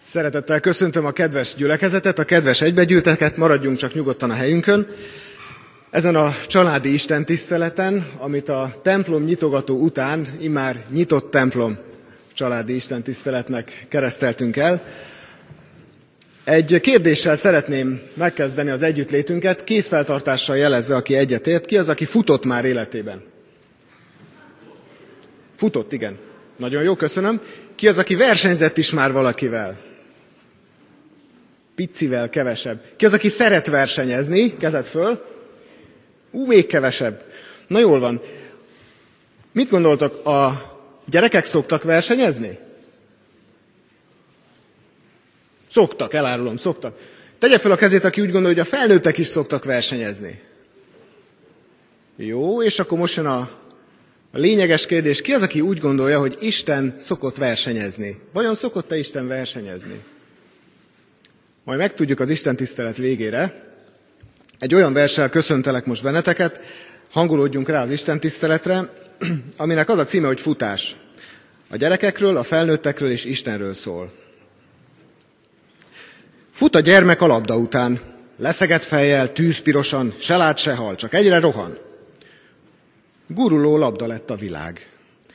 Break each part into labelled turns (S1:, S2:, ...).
S1: Szeretettel köszöntöm a kedves gyülekezetet, a kedves egybegyűlteket, maradjunk csak nyugodtan a helyünkön. Ezen a családi Isten tiszteleten, amit a templom nyitogató után immár nyitott templom családi Isten tiszteletnek kereszteltünk el, egy kérdéssel szeretném megkezdeni az együttlétünket, kézfeltartással jelezze, aki egyetért. Ki az, aki futott már életében? Futott, igen. Nagyon jó, köszönöm. Ki az, aki versenyzett is már valakivel? Picivel kevesebb. Ki az, aki szeret versenyezni? Kezed föl. Ú, még kevesebb. Na jól van. Mit gondoltok, a gyerekek szoktak versenyezni? Szoktak, elárulom, szoktak. Tegye fel a kezét, aki úgy gondolja, hogy a felnőttek is szoktak versenyezni. Jó, és akkor most jön a, a lényeges kérdés. Ki az, aki úgy gondolja, hogy Isten szokott versenyezni? Vajon szokott-e Isten versenyezni? Majd megtudjuk az Isten tisztelet végére. Egy olyan verssel köszöntelek most benneteket, hangolódjunk rá az Isten tiszteletre, aminek az a címe, hogy futás. A gyerekekről, a felnőttekről és Istenről szól. Fut a gyermek a labda után, leszegett fejjel, tűzpirosan, se lát, se hal, csak egyre rohan. Guruló labda lett a világ.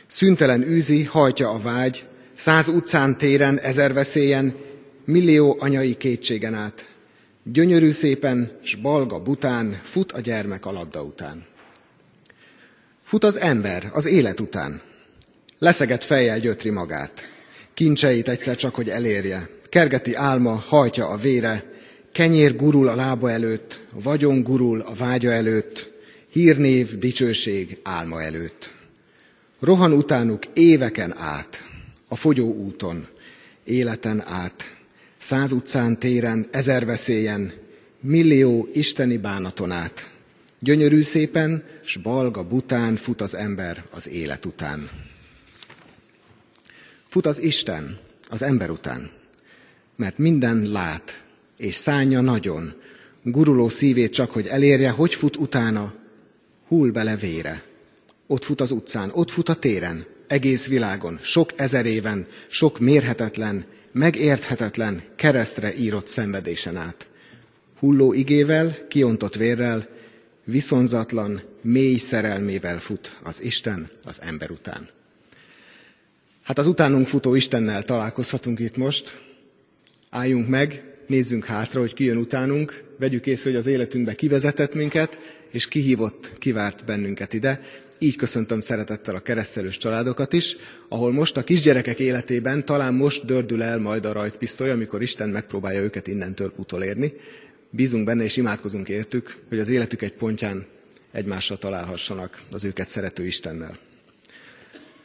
S1: Szüntelen űzi, hajtja a vágy, száz utcán, téren, ezer veszélyen, millió anyai kétségen át. Gyönyörű szépen, s balga bután fut a gyermek a labda után. Fut az ember az élet után. Leszegett fejjel gyötri magát. Kincseit egyszer csak, hogy elérje. Kergeti álma, hajtja a vére, kenyér gurul a lába előtt, vagyon gurul a vágya előtt, hírnév, dicsőség álma előtt. Rohan utánuk éveken át, a fogyó úton, életen át, száz utcán, téren, ezer veszélyen, millió isteni bánaton át. Gyönyörű szépen, s balga bután fut az ember az élet után. Fut az Isten az ember után mert minden lát, és szánja nagyon, guruló szívét csak, hogy elérje, hogy fut utána, hull bele vére. Ott fut az utcán, ott fut a téren, egész világon, sok ezer éven, sok mérhetetlen, megérthetetlen, keresztre írott szenvedésen át. Hulló igével, kiontott vérrel, viszonzatlan, mély szerelmével fut az Isten az ember után. Hát az utánunk futó Istennel találkozhatunk itt most, Álljunk meg, nézzünk hátra, hogy ki jön utánunk, vegyük észre, hogy az életünkbe kivezetett minket, és kihívott, kivárt bennünket ide. Így köszöntöm szeretettel a keresztelős családokat is, ahol most a kisgyerekek életében talán most dördül el majd a rajtpisztoly, amikor Isten megpróbálja őket innentől utolérni. Bízunk benne és imádkozunk értük, hogy az életük egy pontján egymásra találhassanak az őket szerető Istennel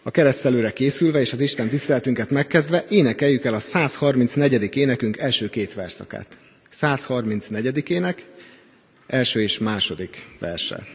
S1: a keresztelőre készülve és az Isten tiszteletünket megkezdve énekeljük el a 134. énekünk első két verszakát. 134. ének, első és második verse.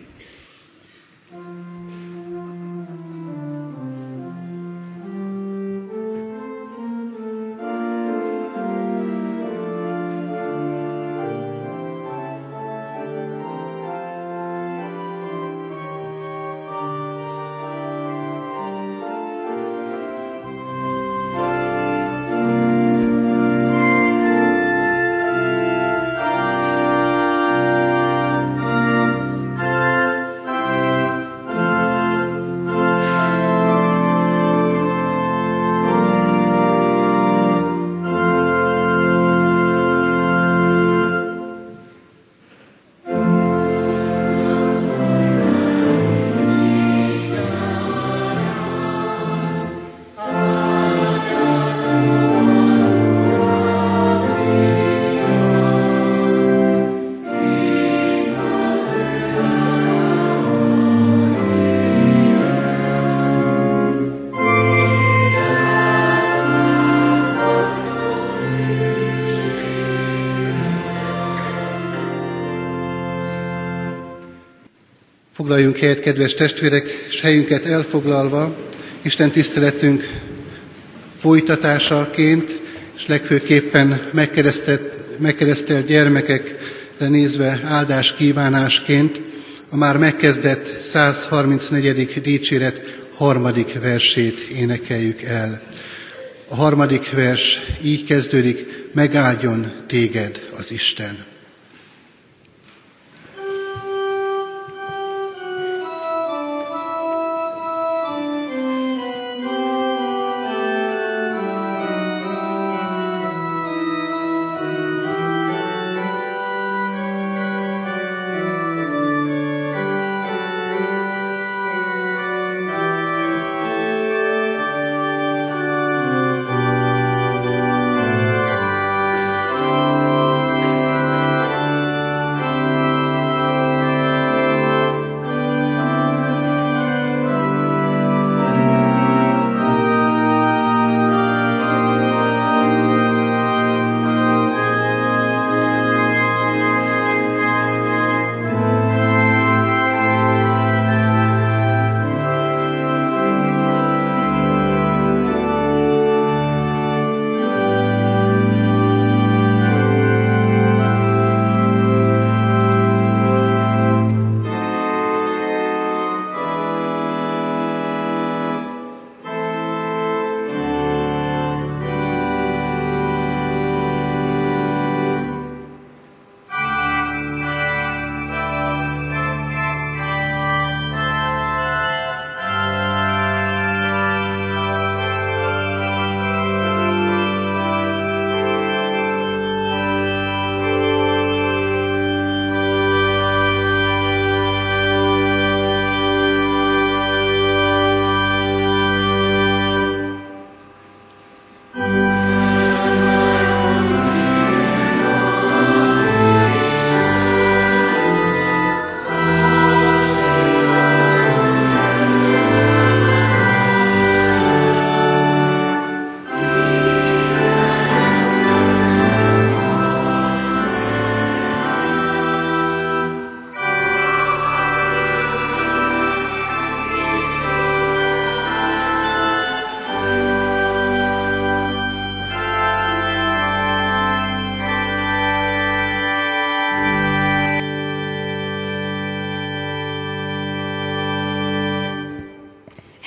S2: Foglaljunk helyet, kedves testvérek, és helyünket elfoglalva, Isten tiszteletünk folytatásaként, és legfőképpen megkeresztelt, megkeresztelt gyermekekre nézve áldás kívánásként a már megkezdett 134. dicséret harmadik versét énekeljük el. A harmadik vers így kezdődik, megáldjon téged az Isten.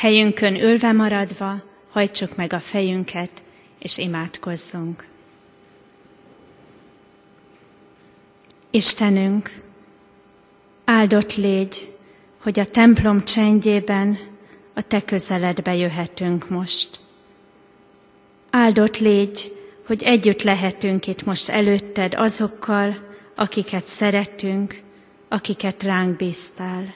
S3: Helyünkön ülve maradva, hajtsuk meg a fejünket, és imádkozzunk. Istenünk, áldott légy, hogy a templom csendjében a Te közeledbe jöhetünk most. Áldott légy, hogy együtt lehetünk itt most előtted azokkal, akiket szeretünk, akiket ránk bíztál.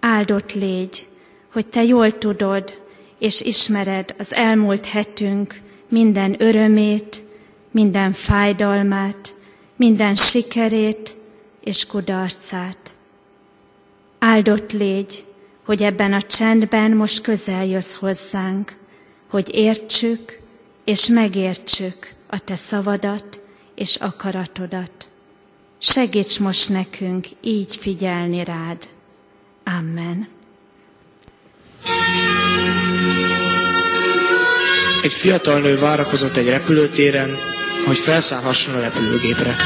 S3: Áldott légy, hogy Te jól tudod és ismered az elmúlt hetünk minden örömét, minden fájdalmát, minden sikerét és kudarcát. Áldott légy, hogy ebben a csendben most közel jössz hozzánk, hogy értsük és megértsük a Te szavadat és akaratodat. Segíts most nekünk így figyelni rád. Amen.
S4: Egy fiatal nő várakozott egy repülőtéren, hogy felszállhasson a repülőgépre.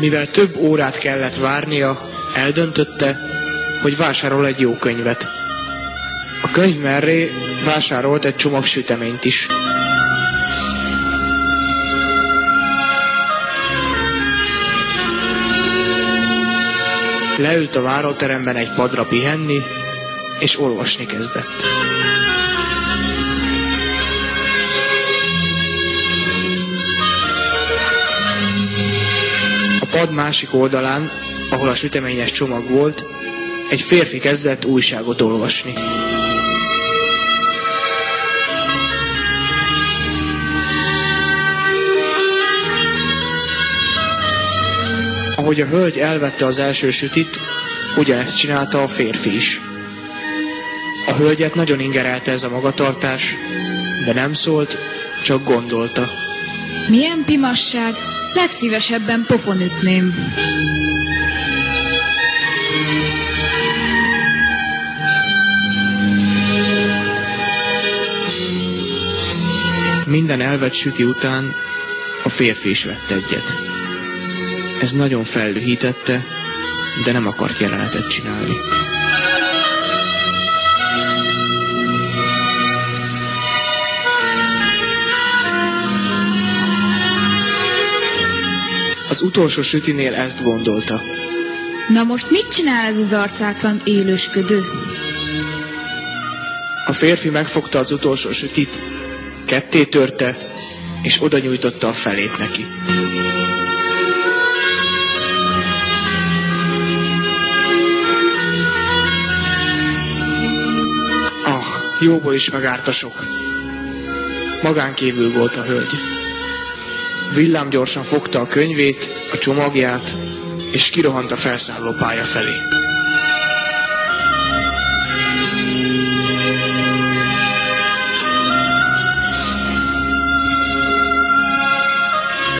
S4: Mivel több órát kellett várnia, eldöntötte, hogy vásárol egy jó könyvet. A könyv merré vásárolt egy csomag süteményt is. Leült a váróteremben egy padra pihenni, és olvasni kezdett. A pad másik oldalán, ahol a süteményes csomag volt, egy férfi kezdett újságot olvasni. Ahogy a hölgy elvette az első sütit, ugyanezt csinálta a férfi is. A hölgyet nagyon ingerelte ez a magatartás, de nem szólt, csak gondolta.
S5: Milyen pimasság, legszívesebben pofon ütném.
S4: Minden elvett süti után a férfi is vett egyet. Ez nagyon feldühítette, de nem akart jelenetet csinálni. Az utolsó sütinél ezt gondolta.
S5: Na most mit csinál ez az arcátlan élősködő?
S4: A férfi megfogta az utolsó sütit, ketté törte, és oda nyújtotta a felét neki. Jóból is megártasok. Kívül volt a hölgy. Villám gyorsan fogta a könyvét, a csomagját, és kirohant a felszálló pálya felé.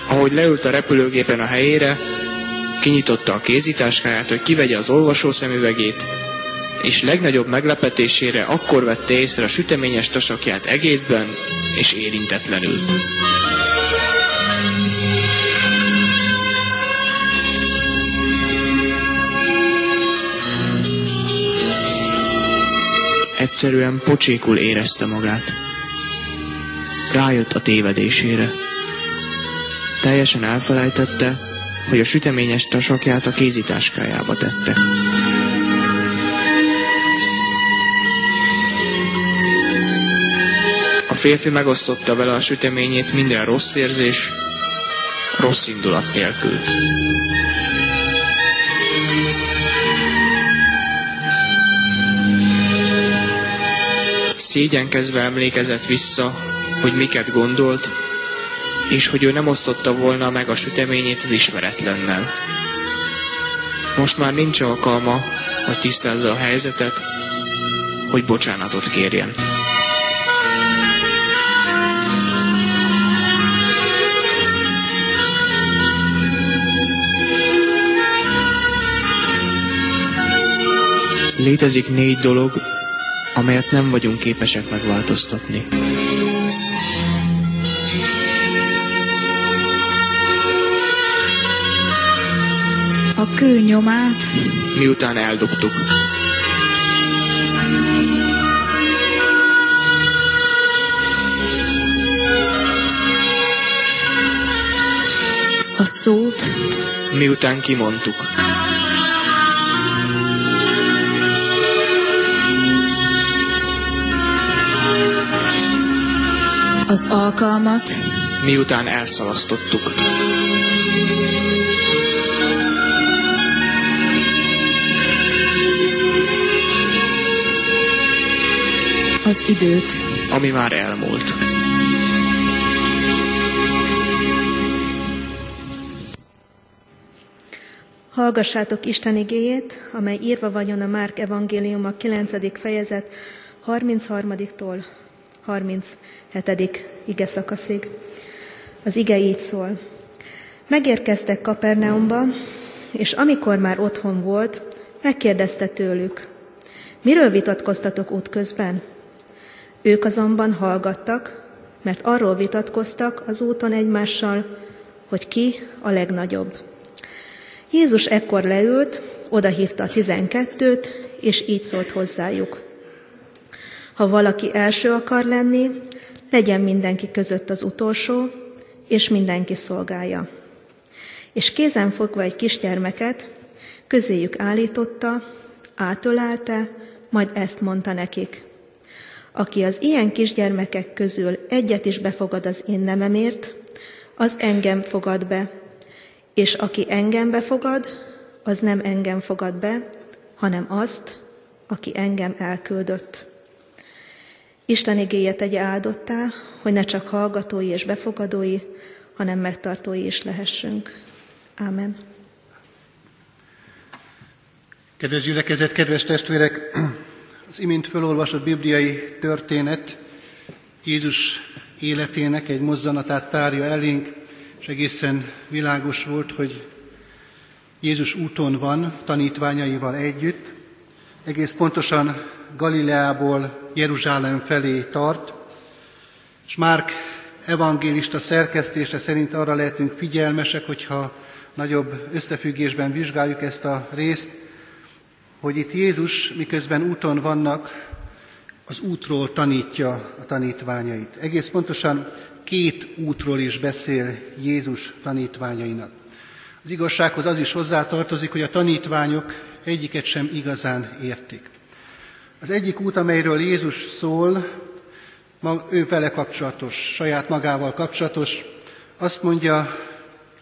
S4: Ahogy leült a repülőgépen a helyére, kinyitotta a kézitáskáját, hogy kivegye az olvasószemüvegét, és legnagyobb meglepetésére akkor vette észre a süteményes tasakját egészben és érintetlenül. Egyszerűen pocsékul érezte magát. Rájött a tévedésére. Teljesen elfelejtette, hogy a süteményes tasakját a kézitáskájába tette. Férfi megosztotta vele a süteményét minden rossz érzés, rossz indulat nélkül. Szégyenkezve emlékezett vissza, hogy miket gondolt, és hogy ő nem osztotta volna meg a süteményét az ismeretlennel. Most már nincs alkalma, hogy tisztázza a helyzetet, hogy bocsánatot kérjen. Létezik négy dolog, amelyet nem vagyunk képesek megváltoztatni.
S5: A kő nyomát,
S4: Miután eldugtuk.
S5: a szót,
S4: Miután kimondtuk.
S5: Az alkalmat,
S4: Miután elszalasztottuk.
S5: az időt.
S4: Ami már elmúlt.
S6: Hallgassátok Isten igéjét, amely írva vagyon a Márk evangélium a 9. fejezet 33-tól 37. ige szakaszig. Az ige így szól. Megérkeztek Kapernaumba, és amikor már otthon volt, megkérdezte tőlük, miről vitatkoztatok útközben? Ők azonban hallgattak, mert arról vitatkoztak az úton egymással, hogy ki a legnagyobb. Jézus ekkor leült, odahívta a tizenkettőt, és így szólt hozzájuk. Ha valaki első akar lenni, legyen mindenki között az utolsó, és mindenki szolgálja. És kézen fogva egy kisgyermeket, közéjük állította, átölelte, majd ezt mondta nekik. Aki az ilyen kisgyermekek közül egyet is befogad az én nememért, az engem fogad be, és aki engem befogad, az nem engem fogad be, hanem azt, aki engem elküldött. Isten igéje tegye áldottá, hogy ne csak hallgatói és befogadói, hanem megtartói is lehessünk. Ámen.
S2: Kedves gyülekezet, kedves testvérek, az imént felolvasott bibliai történet Jézus életének egy mozzanatát tárja elénk, és egészen világos volt, hogy Jézus úton van tanítványaival együtt, egész pontosan Galileából Jeruzsálem felé tart, és Márk evangélista szerkesztése szerint arra lehetünk figyelmesek, hogyha nagyobb összefüggésben vizsgáljuk ezt a részt, hogy itt Jézus, miközben úton vannak, az útról tanítja a tanítványait. Egész pontosan két útról is beszél Jézus tanítványainak. Az igazsághoz az is hozzátartozik, hogy a tanítványok egyiket sem igazán értik. Az egyik út, amelyről Jézus szól, ő vele kapcsolatos, saját magával kapcsolatos, azt mondja,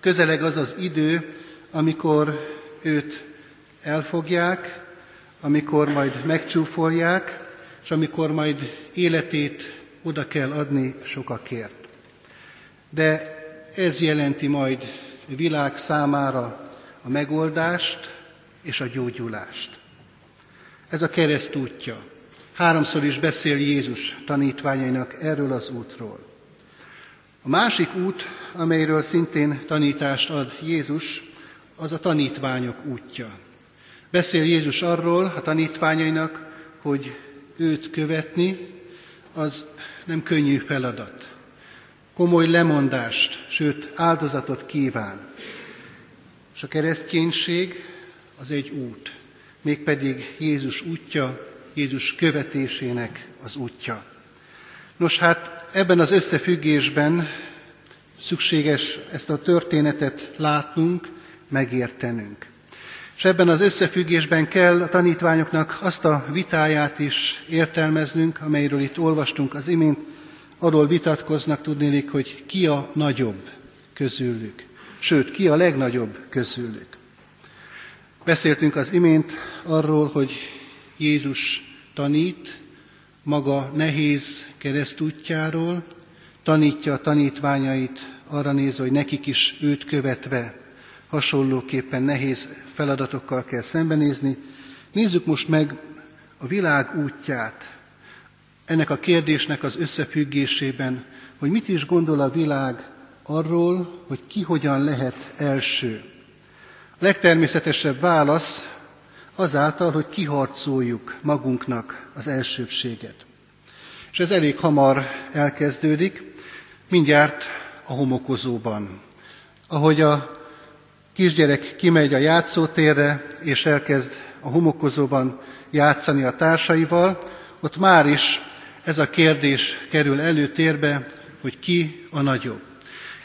S2: közeleg az az idő, amikor őt elfogják, amikor majd megcsúfolják, és amikor majd életét oda kell adni sokakért. De ez jelenti majd a világ számára a megoldást és a gyógyulást. Ez a kereszt útja. Háromszor is beszél Jézus tanítványainak erről az útról. A másik út, amelyről szintén tanítást ad Jézus, az a tanítványok útja. Beszél Jézus arról a tanítványainak, hogy őt követni, az nem könnyű feladat. Komoly lemondást, sőt áldozatot kíván. És a kereszténység az egy út, mégpedig Jézus útja, Jézus követésének az útja. Nos hát ebben az összefüggésben szükséges ezt a történetet látnunk, megértenünk. És ebben az összefüggésben kell a tanítványoknak azt a vitáját is értelmeznünk, amelyről itt olvastunk az imént, arról vitatkoznak tudnélik, hogy ki a nagyobb közülük, sőt, ki a legnagyobb közülük. Beszéltünk az imént arról, hogy Jézus tanít maga nehéz keresztútjáról, tanítja a tanítványait arra nézve, hogy nekik is őt követve hasonlóképpen nehéz feladatokkal kell szembenézni. Nézzük most meg a világ útját, ennek a kérdésnek az összefüggésében, hogy mit is gondol a világ arról, hogy ki hogyan lehet első. Legtermészetesebb válasz azáltal, hogy kiharcoljuk magunknak az elsőbséget. És ez elég hamar elkezdődik, mindjárt a homokozóban. Ahogy a kisgyerek kimegy a játszótérre, és elkezd a homokozóban játszani a társaival, ott már is ez a kérdés kerül előtérbe, hogy ki a nagyobb.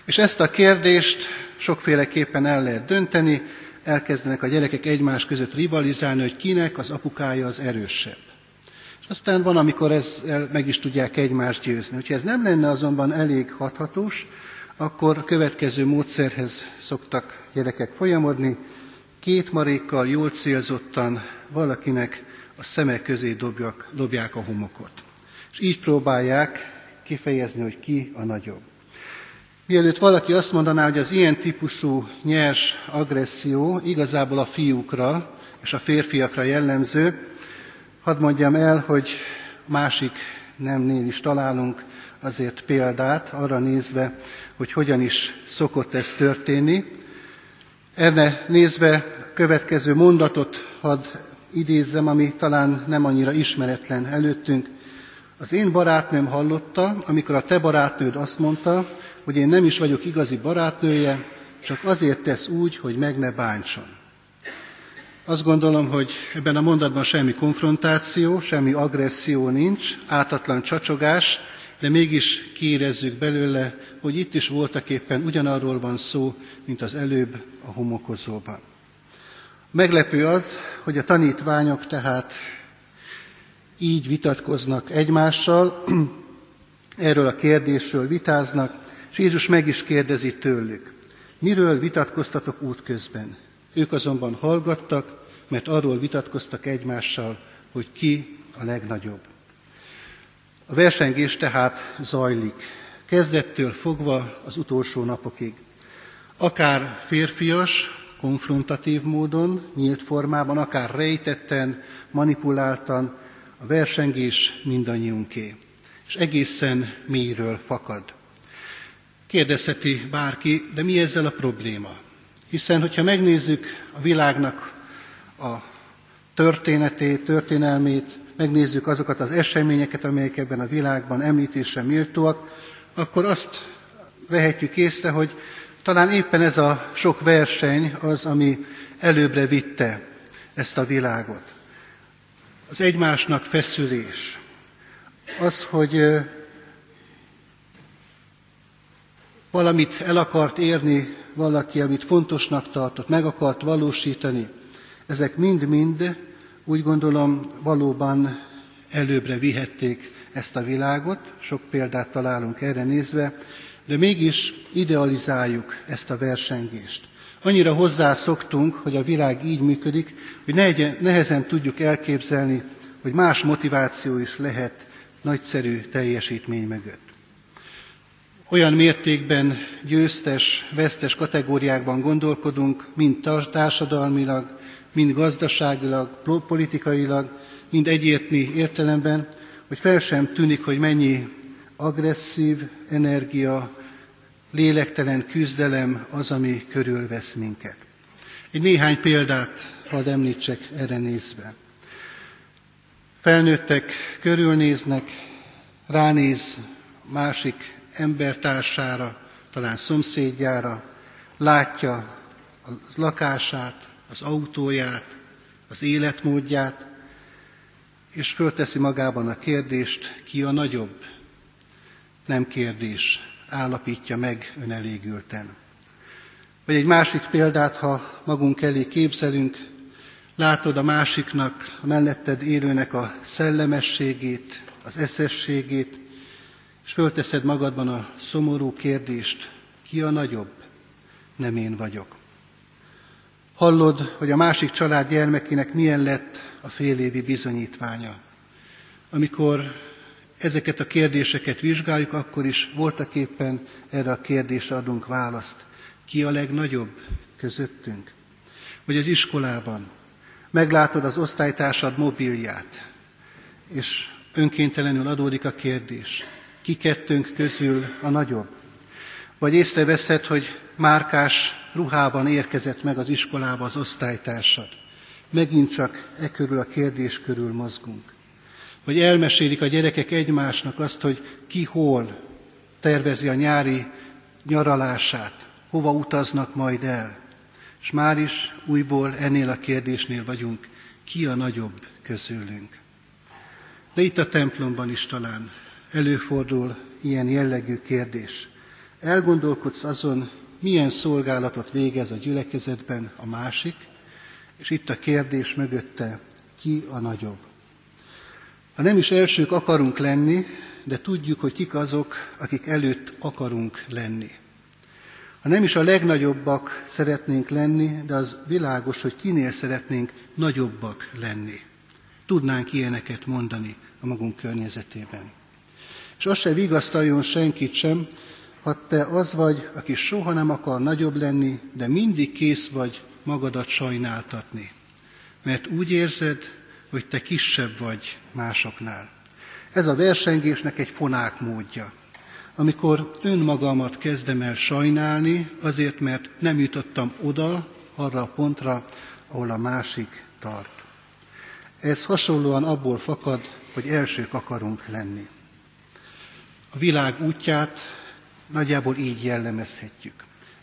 S2: És ezt a kérdést sokféleképpen el lehet dönteni, elkezdenek a gyerekek egymás között rivalizálni, hogy kinek az apukája az erősebb. És aztán van, amikor ezzel meg is tudják egymást győzni. Hogyha ez nem lenne azonban elég hathatós, akkor következő módszerhez szoktak gyerekek folyamodni, két marékkal jól célzottan valakinek a szemek közé dobják a homokot. És így próbálják kifejezni, hogy ki a nagyobb. Mielőtt valaki azt mondaná, hogy az ilyen típusú nyers agresszió igazából a fiúkra és a férfiakra jellemző, hadd mondjam el, hogy másik nemnél is találunk azért példát arra nézve, hogy hogyan is szokott ez történni. Erre nézve következő mondatot hadd idézzem, ami talán nem annyira ismeretlen előttünk. Az én barátnőm hallotta, amikor a te barátnőd azt mondta, hogy én nem is vagyok igazi barátnője, csak azért tesz úgy, hogy meg ne bántson. Azt gondolom, hogy ebben a mondatban semmi konfrontáció, semmi agresszió nincs, átatlan csacsogás, de mégis kiérezzük belőle, hogy itt is voltak éppen ugyanarról van szó, mint az előbb a homokozóban. Meglepő az, hogy a tanítványok tehát így vitatkoznak egymással, erről a kérdésről vitáznak, és Jézus meg is kérdezi tőlük, miről vitatkoztatok útközben. Ők azonban hallgattak, mert arról vitatkoztak egymással, hogy ki a legnagyobb. A versengés tehát zajlik, kezdettől fogva az utolsó napokig. Akár férfias, konfrontatív módon, nyílt formában, akár rejtetten, manipuláltan, a versengés mindannyiunké, és egészen mélyről fakad. Kérdezheti bárki, de mi ezzel a probléma? Hiszen, hogyha megnézzük a világnak a történetét, történelmét, megnézzük azokat az eseményeket, amelyek ebben a világban említésre méltóak, akkor azt vehetjük észre, hogy Talán éppen ez a sok verseny az, ami előbbre vitte ezt a világot. Az egymásnak feszülés, az, hogy valamit el akart érni valaki, amit fontosnak tartott, meg akart valósítani, ezek mind-mind úgy gondolom valóban előbbre vihették ezt a világot, sok példát találunk erre nézve, de mégis idealizáljuk ezt a versengést. Annyira hozzászoktunk, hogy a világ így működik, hogy nehezen tudjuk elképzelni, hogy más motiváció is lehet nagyszerű teljesítmény mögött. Olyan mértékben győztes, vesztes kategóriákban gondolkodunk, mind társadalmilag, mind gazdaságilag, politikailag, mind egyértni értelemben, hogy fel sem tűnik, hogy mennyi agresszív energia, lélektelen küzdelem az, ami körülvesz minket. Egy néhány példát hadd említsek erre nézve. Felnőttek körülnéznek, ránéz másik embertársára, talán szomszédjára, látja a lakását, az autóját, az életmódját, és fölteszi magában a kérdést, ki a nagyobb. Nem kérdés, állapítja meg önelégülten. Vagy egy másik példát, ha magunk elé képzelünk, látod a másiknak, a melletted élőnek a szellemességét, az eszességét, és fölteszed magadban a szomorú kérdést, ki a nagyobb? Nem én vagyok. Hallod, hogy a másik család gyermekének milyen lett a félévi bizonyítványa. Amikor ezeket a kérdéseket vizsgáljuk, akkor is voltak éppen erre a kérdésre adunk választ. Ki a legnagyobb közöttünk? Vagy az iskolában meglátod az osztálytársad mobilját, és önkéntelenül adódik a kérdés, ki kettőnk közül a nagyobb? Vagy észreveszed, hogy márkás ruhában érkezett meg az iskolába az osztálytársad. Megint csak e körül a kérdés körül mozgunk. Vagy elmesélik a gyerekek egymásnak azt, hogy ki hol tervezi a nyári nyaralását, hova utaznak majd el. És már is újból ennél a kérdésnél vagyunk, ki a nagyobb közülünk. De itt a templomban is talán előfordul ilyen jellegű kérdés. Elgondolkodsz azon, milyen szolgálatot végez a gyülekezetben a másik, és itt a kérdés mögötte, ki a nagyobb. Ha nem is elsők akarunk lenni, de tudjuk, hogy kik azok, akik előtt akarunk lenni. Ha nem is a legnagyobbak szeretnénk lenni, de az világos, hogy kinél szeretnénk nagyobbak lenni. Tudnánk ilyeneket mondani a magunk környezetében. És az se vigasztaljon senkit sem, ha te az vagy, aki soha nem akar nagyobb lenni, de mindig kész vagy magadat sajnáltatni. Mert úgy érzed, hogy te kisebb vagy másoknál. Ez a versengésnek egy fonák módja. Amikor önmagamat kezdem el sajnálni, azért, mert nem jutottam oda, arra a pontra, ahol a másik tart. Ez hasonlóan abból fakad, hogy elsők akarunk lenni. A világ útját nagyjából így jellemezhetjük.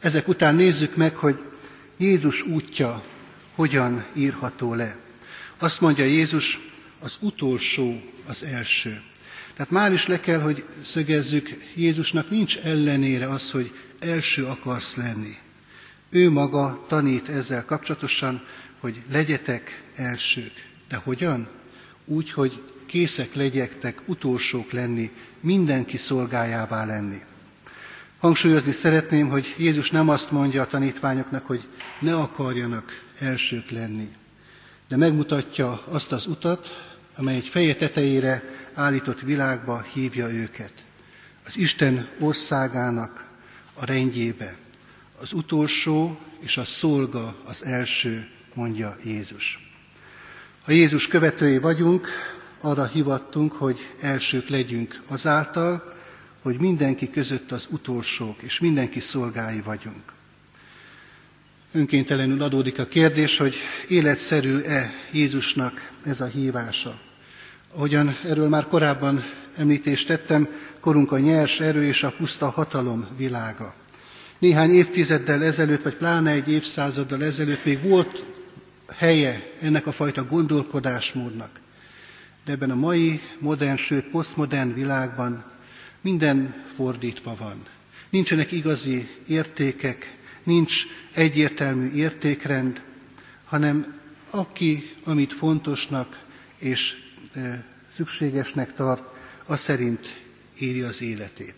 S2: Ezek után nézzük meg, hogy Jézus útja hogyan írható le. Azt mondja Jézus, az utolsó az első. Tehát már is le kell, hogy szögezzük, Jézusnak nincs ellenére az, hogy első akarsz lenni. Ő maga tanít ezzel kapcsolatosan, hogy legyetek elsők. De hogyan? Úgy, hogy készek legyektek utolsók lenni, mindenki szolgájává lenni. Hangsúlyozni szeretném, hogy Jézus nem azt mondja a tanítványoknak, hogy ne akarjanak elsők lenni, de megmutatja azt az utat, amely egy feje tetejére állított világba hívja őket. Az Isten országának a rendjébe. Az utolsó és a szolga az első, mondja Jézus. Ha Jézus követői vagyunk, arra hivattunk, hogy elsők legyünk azáltal, hogy mindenki között az utolsók, és mindenki szolgái vagyunk. Önkéntelenül adódik a kérdés, hogy életszerű-e Jézusnak ez a hívása. Ahogyan erről már korábban említést tettem, korunk a nyers erő és a puszta hatalom világa. Néhány évtizeddel ezelőtt, vagy pláne egy évszázaddal ezelőtt még volt helye ennek a fajta gondolkodásmódnak. De ebben a mai modern, sőt posztmodern világban minden fordítva van. Nincsenek igazi értékek, nincs egyértelmű értékrend, hanem aki, amit fontosnak és e, szükségesnek tart, az szerint éli az életét.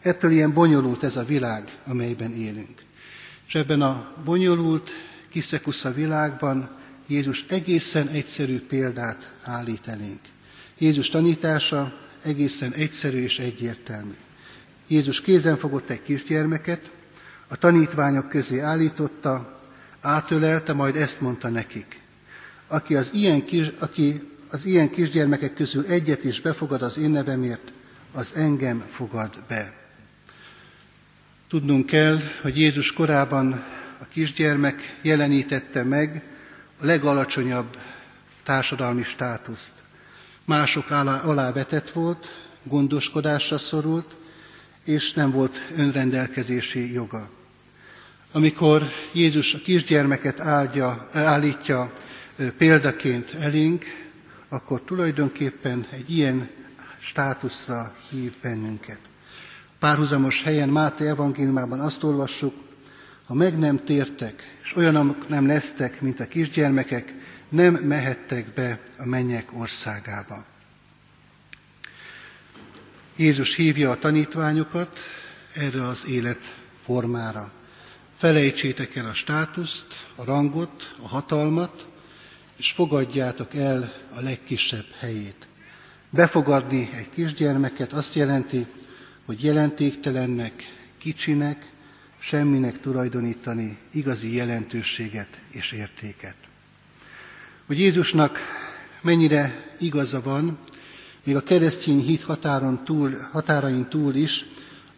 S2: Ettől ilyen bonyolult ez a világ, amelyben élünk. És ebben a bonyolult, kiszekusza világban Jézus egészen egyszerű példát állít. Jézus tanítása egészen egyszerű és egyértelmű. Jézus kézen fogott egy kisgyermeket, a tanítványok közé állította, átölelte, majd ezt mondta nekik. Aki az ilyen, kis, aki az ilyen kisgyermekek közül egyet is befogad az én nevemért, az engem fogad be. Tudnunk kell, hogy Jézus korában a kisgyermek jelenítette meg legalacsonyabb társadalmi státuszt. Mások alá, alá vetett volt, gondoskodásra szorult, és nem volt önrendelkezési joga. Amikor Jézus a kisgyermeket áldja, állítja példaként elénk, akkor tulajdonképpen egy ilyen státuszra hív bennünket. Párhuzamos helyen Máté evangéliumában azt olvassuk, ha meg nem tértek, és olyanok nem lesztek, mint a kisgyermekek, nem mehettek be a mennyek országába. Jézus hívja a tanítványokat erre az élet formára. Felejtsétek el a státuszt, a rangot, a hatalmat, és fogadjátok el a legkisebb helyét. Befogadni egy kisgyermeket azt jelenti, hogy jelentéktelennek, kicsinek, semminek tulajdonítani igazi jelentőséget és értéket. Hogy Jézusnak mennyire igaza van, még a keresztény hit határon túl, határain túl is,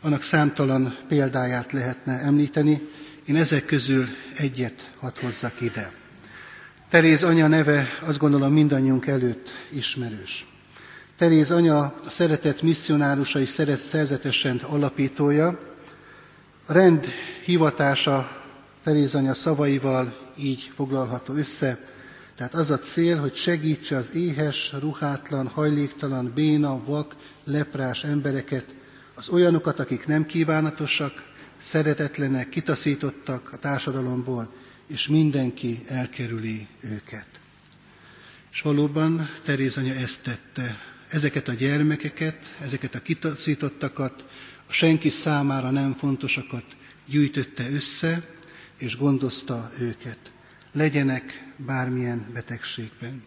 S2: annak számtalan példáját lehetne említeni, én ezek közül egyet hadd hozzak ide. Teréz anya neve azt gondolom mindannyiunk előtt ismerős. Teréz anya a szeretett misszionárusa szeret szerzetesen alapítója. A rend hivatása Teréz anya szavaival így foglalható össze. Tehát az a cél, hogy segítse az éhes, ruhátlan, hajléktalan, béna, vak, leprás embereket, az olyanokat, akik nem kívánatosak, szeretetlenek, kitaszítottak a társadalomból, és mindenki elkerüli őket. És valóban Teréz anya ezt tette. Ezeket a gyermekeket, ezeket a kitaszítottakat, senki számára nem fontosakat gyűjtötte össze, és gondozta őket. Legyenek bármilyen betegségben.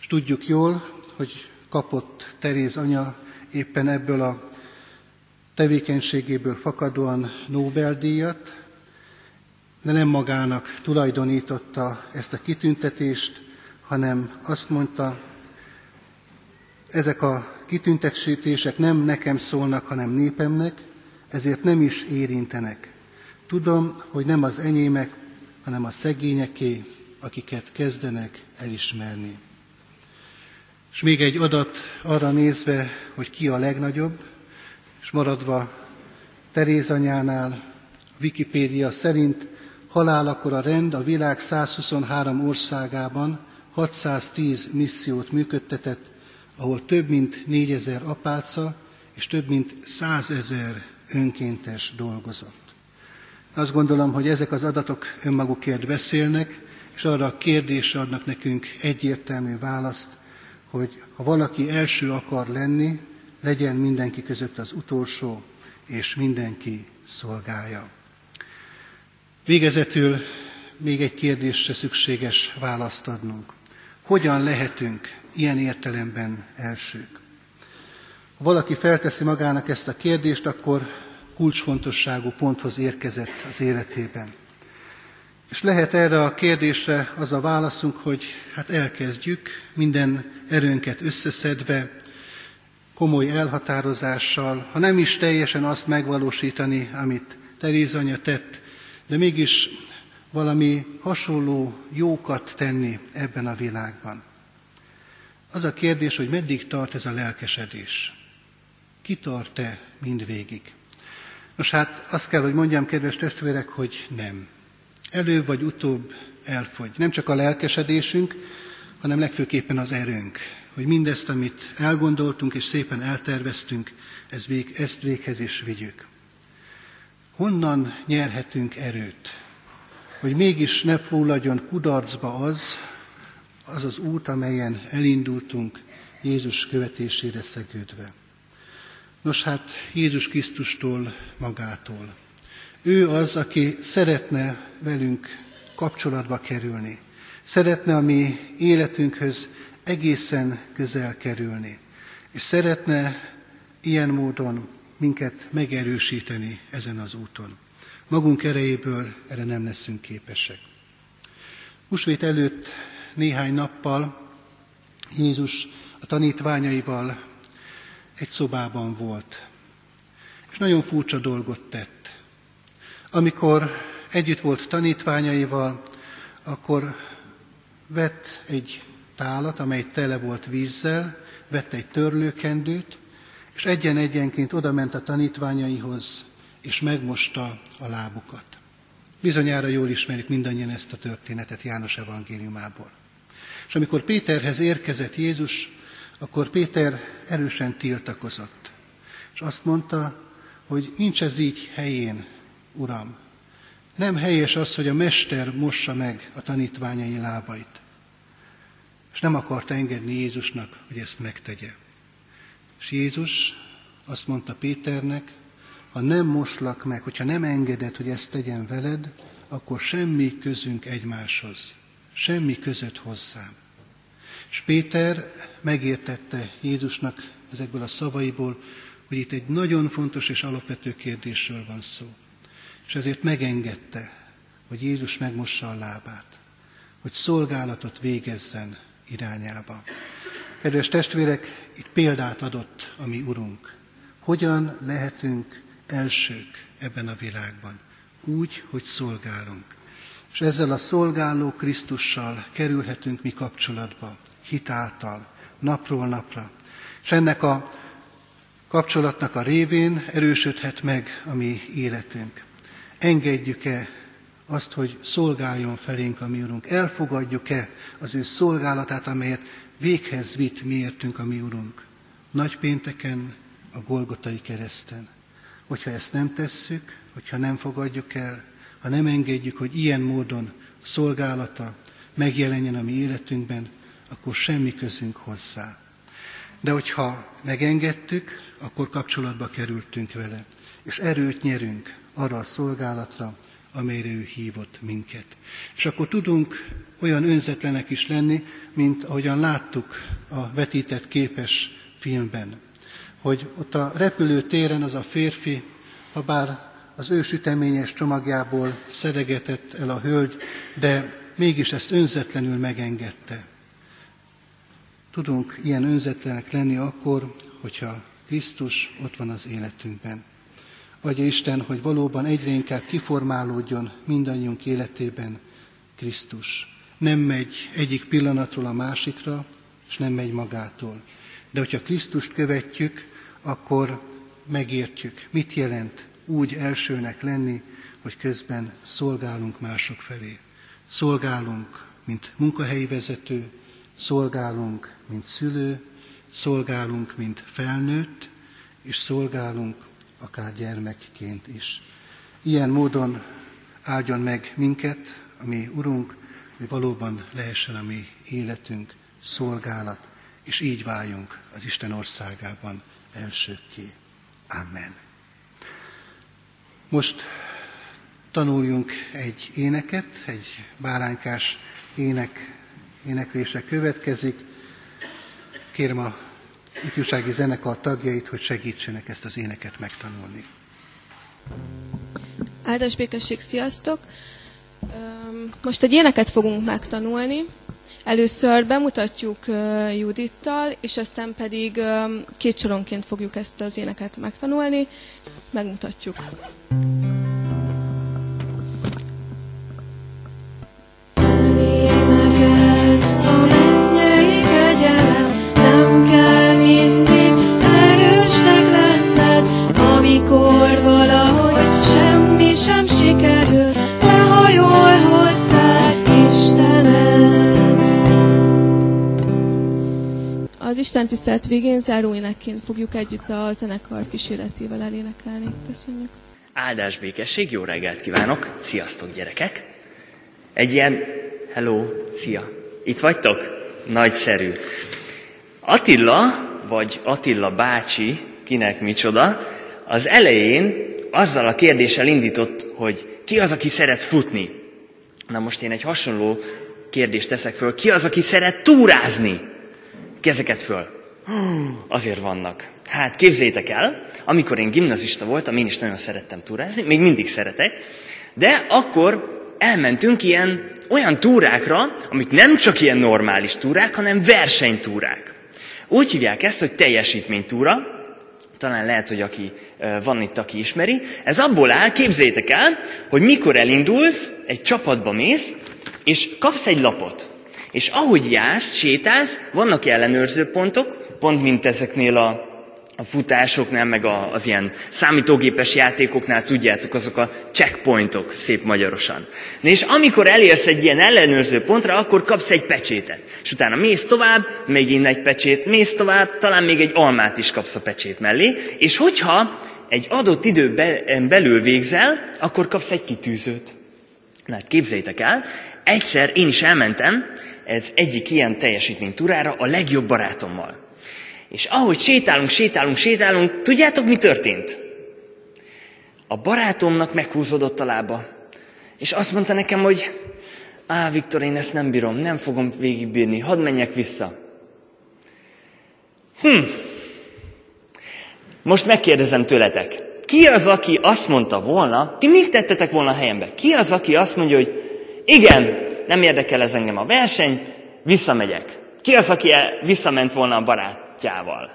S2: És tudjuk jól, hogy kapott Teréz anya éppen ebből a tevékenységéből fakadóan Nobel-díjat, de nem magának tulajdonította ezt a kitüntetést, hanem azt mondta, ezek a kitüntetések nem nekem szólnak, hanem népemnek, ezért nem is érintenek. Tudom, hogy nem az enyémek, hanem a szegényeké, akiket kezdenek elismerni. És még egy adat arra nézve, hogy ki a legnagyobb, és maradva Teréz anyánál, Wikipédia szerint halálakor a rend a világ 123 országában 610 missziót működtetett, ahol több mint 4000 apáca és több mint 100 ezer önkéntes dolgozott. Azt gondolom, hogy ezek az adatok önmagukért beszélnek, és arra a kérdésre adnak nekünk egyértelmű választ, hogy ha valaki első akar lenni, legyen mindenki között az utolsó, és mindenki szolgálja. Végezetül még egy kérdésre szükséges választ adnunk. Hogyan lehetünk ilyen értelemben elsők? Ha valaki felteszi magának ezt a kérdést, akkor kulcsfontosságú ponthoz érkezett az életében. És lehet erre a kérdésre az a válaszunk, hogy hát elkezdjük minden erőnket összeszedve, komoly elhatározással, ha nem is teljesen azt megvalósítani, amit Teréz anya tett, de mégis valami hasonló jókat tenni ebben a világban. Az a kérdés, hogy meddig tart ez a lelkesedés. Ki tart-e mindvégig? Nos hát azt kell, hogy mondjam, kedves testvérek, hogy nem. Előbb vagy utóbb elfogy. Nem csak a lelkesedésünk, hanem legfőképpen az erőnk, hogy mindezt, amit elgondoltunk és szépen elterveztünk, ez vég, ezt véghez is vigyük. Honnan nyerhetünk erőt? Hogy mégis ne fulladjon kudarcba az, az az út, amelyen elindultunk Jézus követésére szegődve. Nos hát Jézus Krisztustól magától. Ő az, aki szeretne velünk kapcsolatba kerülni. Szeretne a mi életünkhöz egészen közel kerülni. És szeretne ilyen módon minket megerősíteni ezen az úton. Magunk erejéből erre nem leszünk képesek. Húsvét előtt néhány nappal Jézus a tanítványaival egy szobában volt, és nagyon furcsa dolgot tett. Amikor együtt volt tanítványaival, akkor vett egy tálat, amely tele volt vízzel, vett egy törlőkendőt, és egyen-egyenként oda ment a tanítványaihoz, és megmosta a lábukat. Bizonyára jól ismerik mindannyian ezt a történetet János evangéliumából. És amikor Péterhez érkezett Jézus, akkor Péter erősen tiltakozott. És azt mondta, hogy nincs ez így helyén, Uram. Nem helyes az, hogy a mester mossa meg a tanítványai lábait. És nem akarta engedni Jézusnak, hogy ezt megtegye. És Jézus azt mondta Péternek, ha nem moslak meg, hogyha nem engeded, hogy ezt tegyen veled, akkor semmi közünk egymáshoz, semmi között hozzám. És Péter megértette Jézusnak ezekből a szavaiból, hogy itt egy nagyon fontos és alapvető kérdésről van szó. És ezért megengedte, hogy Jézus megmossa a lábát, hogy szolgálatot végezzen irányába. Kedves testvérek, itt példát adott a mi Urunk. Hogyan lehetünk elsők ebben a világban? Úgy, hogy szolgálunk. És ezzel a szolgáló Krisztussal kerülhetünk mi kapcsolatba, hitáltal, napról napra. És ennek a kapcsolatnak a révén erősödhet meg a mi életünk. Engedjük-e azt, hogy szolgáljon felénk a mi Urunk? Elfogadjuk-e az ő szolgálatát, amelyet véghez vitt miértünk a mi Urunk? Nagypénteken, a Golgotai kereszten. Hogyha ezt nem tesszük, hogyha nem fogadjuk el, ha nem engedjük, hogy ilyen módon szolgálata megjelenjen a mi életünkben, akkor semmi közünk hozzá. De hogyha megengedtük, akkor kapcsolatba kerültünk vele, és erőt nyerünk arra a szolgálatra, amelyre ő hívott minket. És akkor tudunk olyan önzetlenek is lenni, mint ahogyan láttuk a vetített képes filmben. Hogy ott a repülőtéren az a férfi, ha bár az ő süteményes csomagjából szedegetett el a hölgy, de mégis ezt önzetlenül megengedte. Tudunk ilyen önzetlenek lenni akkor, hogyha Krisztus ott van az életünkben. Adja Isten, hogy valóban egyre inkább kiformálódjon mindannyiunk életében Krisztus. Nem megy egyik pillanatról a másikra, és nem megy magától. De hogyha Krisztust követjük, akkor megértjük, mit jelent úgy elsőnek lenni, hogy közben szolgálunk mások felé. Szolgálunk, mint munkahelyi vezető, szolgálunk, mint szülő, szolgálunk, mint felnőtt, és szolgálunk akár gyermekként is. Ilyen módon áldjon meg minket, a mi Urunk, hogy valóban lehessen a mi életünk szolgálat, és így váljunk az Isten országában elsőkké. Amen. Most tanuljunk egy éneket, egy báránykás ének, éneklése következik. Kérem a ifjúsági zenekar tagjait, hogy segítsenek ezt az éneket megtanulni.
S7: Áldás békesség, sziasztok! Most egy éneket fogunk megtanulni. Először bemutatjuk Judittal, és aztán pedig két soronként fogjuk ezt az éneket megtanulni. Megmutatjuk. valahogy Az Isten tisztelet végén záróénekként fogjuk együtt a zenekar kíséretével elénekelni. Köszönjük.
S8: Áldás békesség, jó reggelt kívánok! Sziasztok gyerekek! Egy ilyen, hello, szia! Itt vagytok? Nagyszerű. Attila, vagy Attila bácsi, kinek micsoda, az elején azzal a kérdéssel indított, hogy ki az, aki szeret futni. Na most én egy hasonló kérdést teszek föl. Ki az, aki szeret túrázni? Kezeket föl. Azért vannak. Hát képzeljétek el, amikor én gimnazista voltam, én is nagyon szerettem túrázni, még mindig szeretek, de akkor elmentünk ilyen olyan túrákra, amik nem csak ilyen normális túrák, hanem versenytúrák. Úgy hívják ezt, hogy teljesítménytúra, talán lehet, hogy aki van itt, aki ismeri. Ez abból áll, képzeljétek el, hogy mikor elindulsz, egy csapatba mész, és kapsz egy lapot. És ahogy jársz, sétálsz, vannak ellenőrző pontok, pont mint ezeknél a, a futásoknál, meg a, az ilyen számítógépes játékoknál, tudjátok, azok a checkpointok, szép magyarosan. Na és amikor elérsz egy ilyen ellenőrző pontra, akkor kapsz egy pecsétet. És utána mész tovább, megint egy pecsét, mész tovább, talán még egy almát is kapsz a pecsét mellé, és hogyha egy adott időben belül végzel, akkor kapsz egy kitűzőt. Na hát képzeljétek el, egyszer én is elmentem ez egyik ilyen teljesítménytúrára a legjobb barátommal. És ahogy sétálunk, sétálunk, sétálunk, tudjátok, mi történt? A barátomnak meghúzódott a lába. És azt mondta nekem, hogy á, Viktor, én ezt nem bírom, nem fogom végigbírni, hadd menjek vissza. Hm. Most megkérdezem tőletek, ki az, aki azt mondta volna, ti mit tettetek volna a helyembe? Ki az, aki azt mondja, hogy igen, nem érdekel ez engem a verseny, visszamegyek. Ki az, aki visszament volna a barátjával?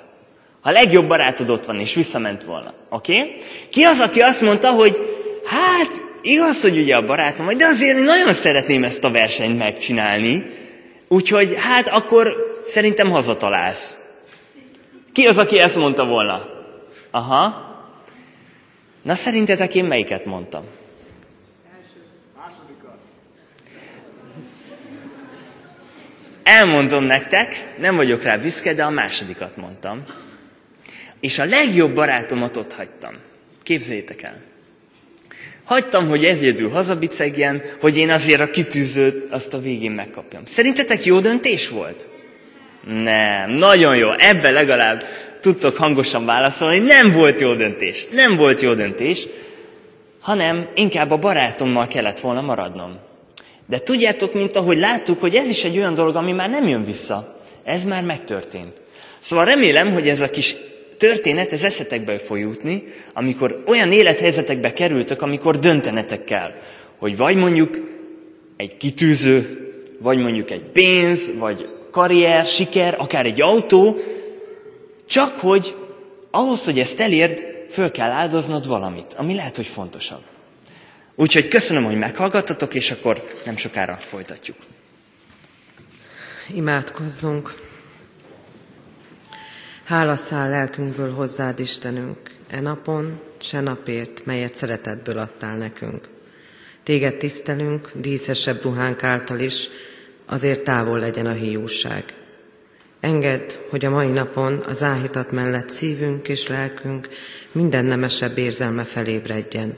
S8: A legjobb barátod ott van, és visszament volna. Oké? Okay? Ki az, aki azt mondta, hogy hát, igaz, hogy ugye a barátom vagy, de azért nagyon szeretném ezt a versenyt megcsinálni, úgyhogy hát akkor szerintem hazatalálsz. Ki az, aki ezt mondta volna? Aha. Na szerintetek én melyiket mondtam? Elmondom nektek, nem vagyok rá büszke, de a másodikat mondtam. És a legjobb barátomat ott hagytam. Képzeljétek el. Hagytam, hogy egyedül hazabicegjen, hogy én azért a kitűzőt azt a végén megkapjam. Szerintetek jó döntés volt? Nem, nagyon jó. Ebben legalább tudtok hangosan válaszolni. Nem volt jó döntés. Nem volt jó döntés, hanem inkább a barátommal kellett volna maradnom. De tudjátok, mint ahogy láttuk, hogy ez is egy olyan dolog, ami már nem jön vissza. Ez már megtörtént. Szóval remélem, hogy ez a kis történet, ez eszetekbe fog jutni, amikor olyan élethelyzetekbe kerültök, amikor döntenetek kell, hogy vagy mondjuk egy kitűző, vagy mondjuk egy pénz, vagy karrier, siker, akár egy autó, csak hogy ahhoz, hogy ezt elérd, föl kell áldoznod valamit, ami lehet, hogy fontosabb. Úgyhogy köszönöm, hogy meghallgattatok, és akkor nem sokára folytatjuk.
S9: Imádkozzunk. Hála száll lelkünkből hozzád, Istenünk, e napon, se napért, melyet szeretetből adtál nekünk. Téged tisztelünk, díszesebb ruhánk által is, azért távol legyen a hiúság. Engedd, hogy a mai napon az áhítat mellett szívünk és lelkünk minden nemesebb érzelme felébredjen,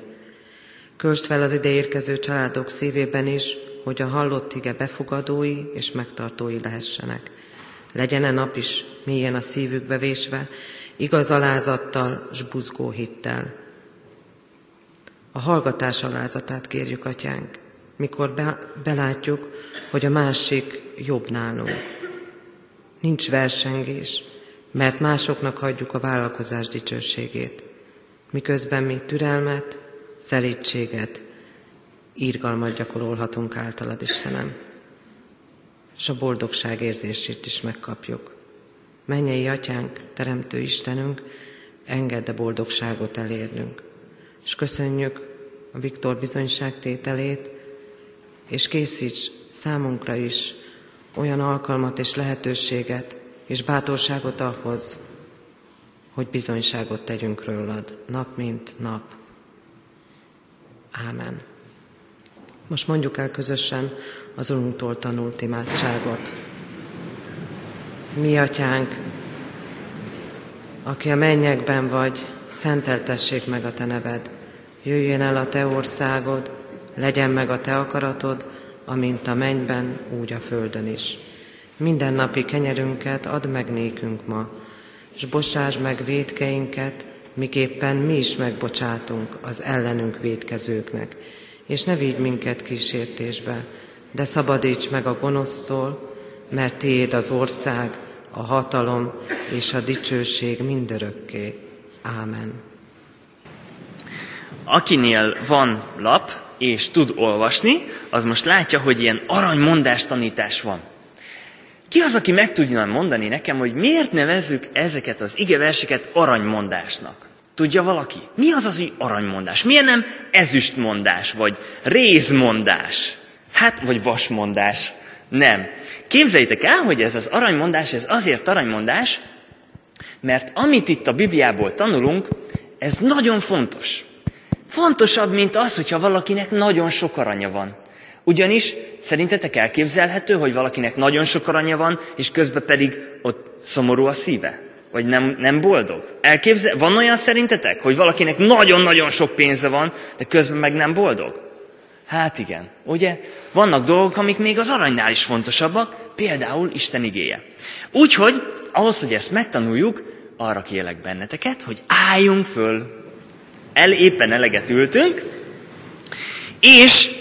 S9: Költsd fel az ide érkező családok szívében is, hogy a hallott ige befogadói és megtartói lehessenek. Legyen-e nap is mélyen a szívükbe vésve, igaz alázattal s buzgó hittel. A hallgatás alázatát kérjük, atyánk, mikor be, belátjuk, hogy a másik jobb nálunk. Nincs versengés, mert másoknak hagyjuk a vállalkozás dicsőségét, miközben mi türelmet, szelítséget, írgalmat gyakorolhatunk általad, Istenem, és a boldogság érzését is megkapjuk. Mennyei Atyánk, Teremtő Istenünk, engedd a boldogságot elérnünk. És köszönjük a Viktor bizonyságtételét, és készíts számunkra is olyan alkalmat és lehetőséget és bátorságot ahhoz, hogy bizonyságot tegyünk rólad nap mint nap. Ámen. Most mondjuk el közösen az Urunktól tanult imádságot. Mi, Atyánk, aki a mennyekben vagy, szenteltessék meg a te neved. Jöjjön el a te országod, legyen meg a te akaratod, amint a mennyben, úgy a földön is. Minden napi kenyerünket add meg nékünk ma, és bocsásd meg védkeinket, miképpen mi is megbocsátunk az ellenünk védkezőknek. És ne vigy minket kísértésbe, de szabadíts meg a gonosztól, mert Tiéd az ország, a hatalom és a dicsőség mindörökké. Ámen.
S8: Akinél van lap és tud olvasni, az most látja, hogy ilyen aranymondás tanítás van. Ki az, aki meg tudja mondani nekem, hogy miért nevezzük ezeket az igeverseket aranymondásnak? Tudja valaki? Mi az az, hogy aranymondás? Milyen nem ezüstmondás, vagy rézmondás? Hát, vagy vasmondás? Nem. Képzeljétek el, hogy ez az aranymondás, ez azért aranymondás, mert amit itt a Bibliából tanulunk, ez nagyon fontos. Fontosabb, mint az, hogyha valakinek nagyon sok aranya van. Ugyanis szerintetek elképzelhető, hogy valakinek nagyon sok aranya van, és közben pedig ott szomorú a szíve? Vagy nem, nem boldog? Elképzel, van olyan szerintetek, hogy valakinek nagyon-nagyon sok pénze van, de közben meg nem boldog? Hát igen, ugye? Vannak dolgok, amik még az aranynál is fontosabbak, például Isten igéje. Úgyhogy, ahhoz, hogy ezt megtanuljuk, arra kérlek benneteket, hogy álljunk föl. El éppen eleget ültünk, és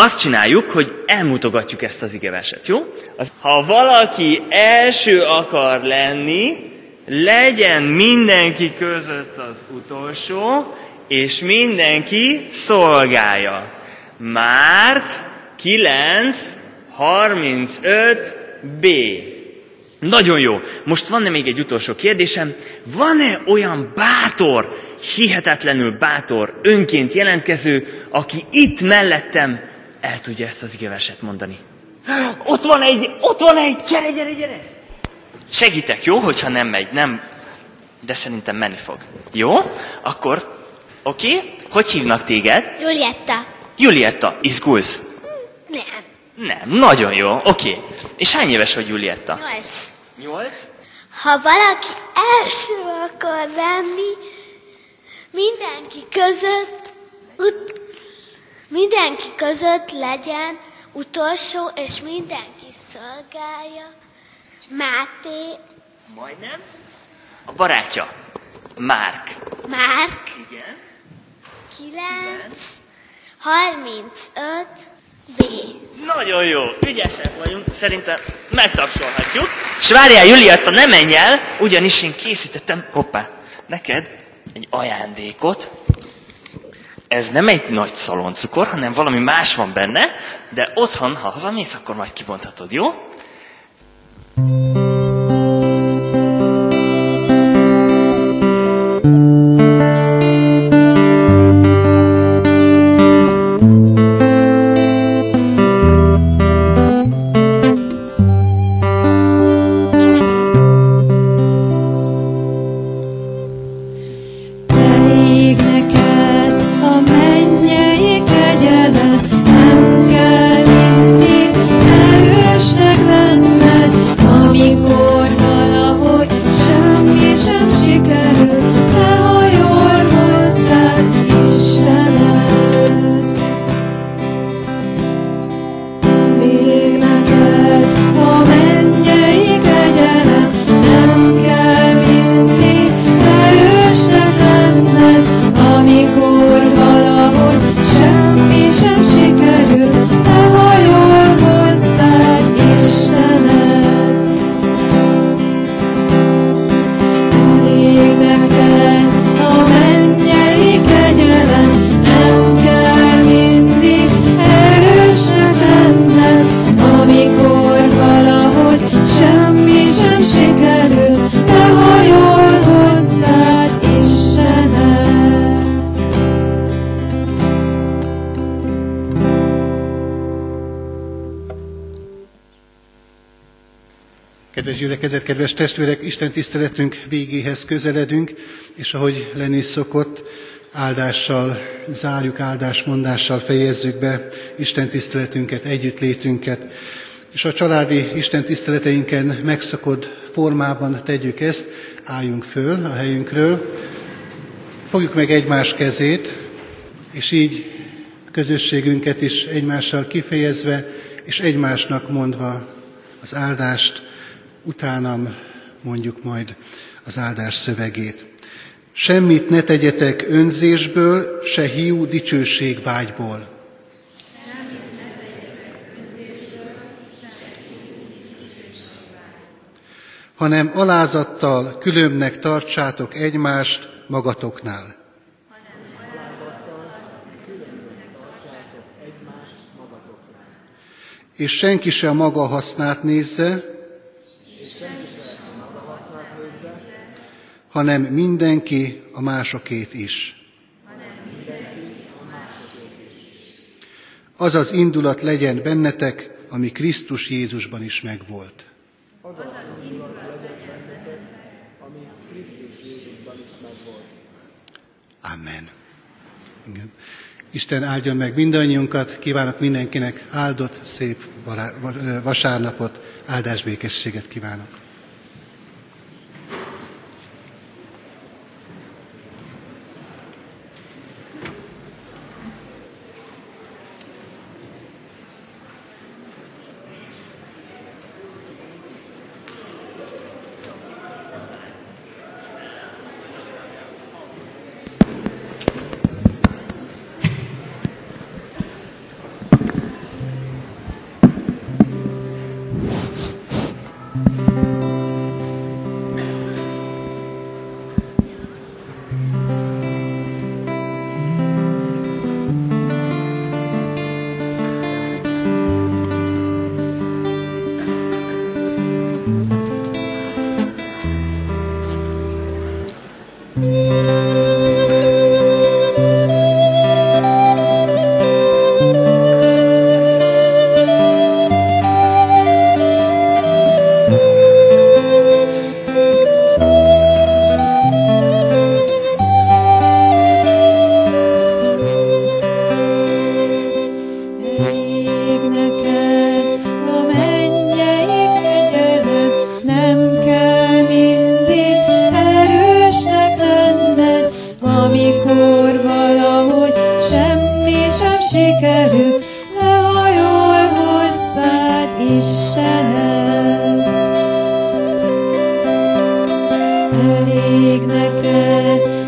S8: azt csináljuk, hogy elmutogatjuk ezt az igeveset, jó? Ha valaki első akar lenni, legyen mindenki között az utolsó, és mindenki szolgálja. Márk 9, 35, B. Nagyon jó. Most van-e még egy utolsó kérdésem? Van-e olyan bátor, hihetetlenül bátor, önként jelentkező, aki itt mellettem el tudja ezt az igeverset mondani? Ott van egy, ott van egy, gyere, gyere, gyere! Segítek, jó, hogyha nem megy, nem, de szerintem menni fog. Jó? Akkor, oké? Okay? Hogy hívnak téged?
S10: Julietta.
S8: Julietta, izgulsz?
S10: Nem.
S8: Nem, nagyon jó, oké. Okay. És hány éves vagy, Julietta?
S10: Nyolc.
S8: Nyolc?
S10: Ha valaki első akar lenni, mindenki között, ut- mindenki között legyen utolsó, és mindenki szolgálja. Máté.
S8: Majdnem. A barátja. Márk.
S10: Márk.
S8: Igen.
S10: Kilenc. 35. B.
S8: Nagyon jó, ügyesek vagyunk, szerintem megtapsolhatjuk. És várjál, Julietta, ne menj el, ugyanis én készítettem, hoppá, neked egy ajándékot. Ez nem egy nagy szaloncukor, hanem valami más van benne, de otthon, ha hazamész, akkor majd kibonthatod, jó?
S2: Gyülekezet, kedves testvérek, Isten tiszteletünk végéhez közeledünk, és ahogy lenni szokott, áldással zárjuk, áldásmondással fejezzük be Isten tiszteletünket, együttlétünket. És a családi Isten tiszteleteinken megszokott formában tegyük ezt, álljunk föl a helyünkről, fogjuk meg egymás kezét, és így közösségünket is egymással kifejezve, és egymásnak mondva az áldást, utánam mondjuk majd az áldás szövegét. Semmit ne tegyetek önzésből, se hiú dicsőség vágyból. hanem alázattal különbnek tartsátok egymást magatoknál. És senki sem maga hasznát nézze, hanem mindenki a másokét is. Az az indulat legyen bennetek, ami Krisztus Jézusban is megvolt. Amen. Igen. Isten áldjon meg mindannyiunkat, kívánok mindenkinek áldott, szép vasárnapot, áldásbékességet kívánok.
S11: Sikerül, lehajolj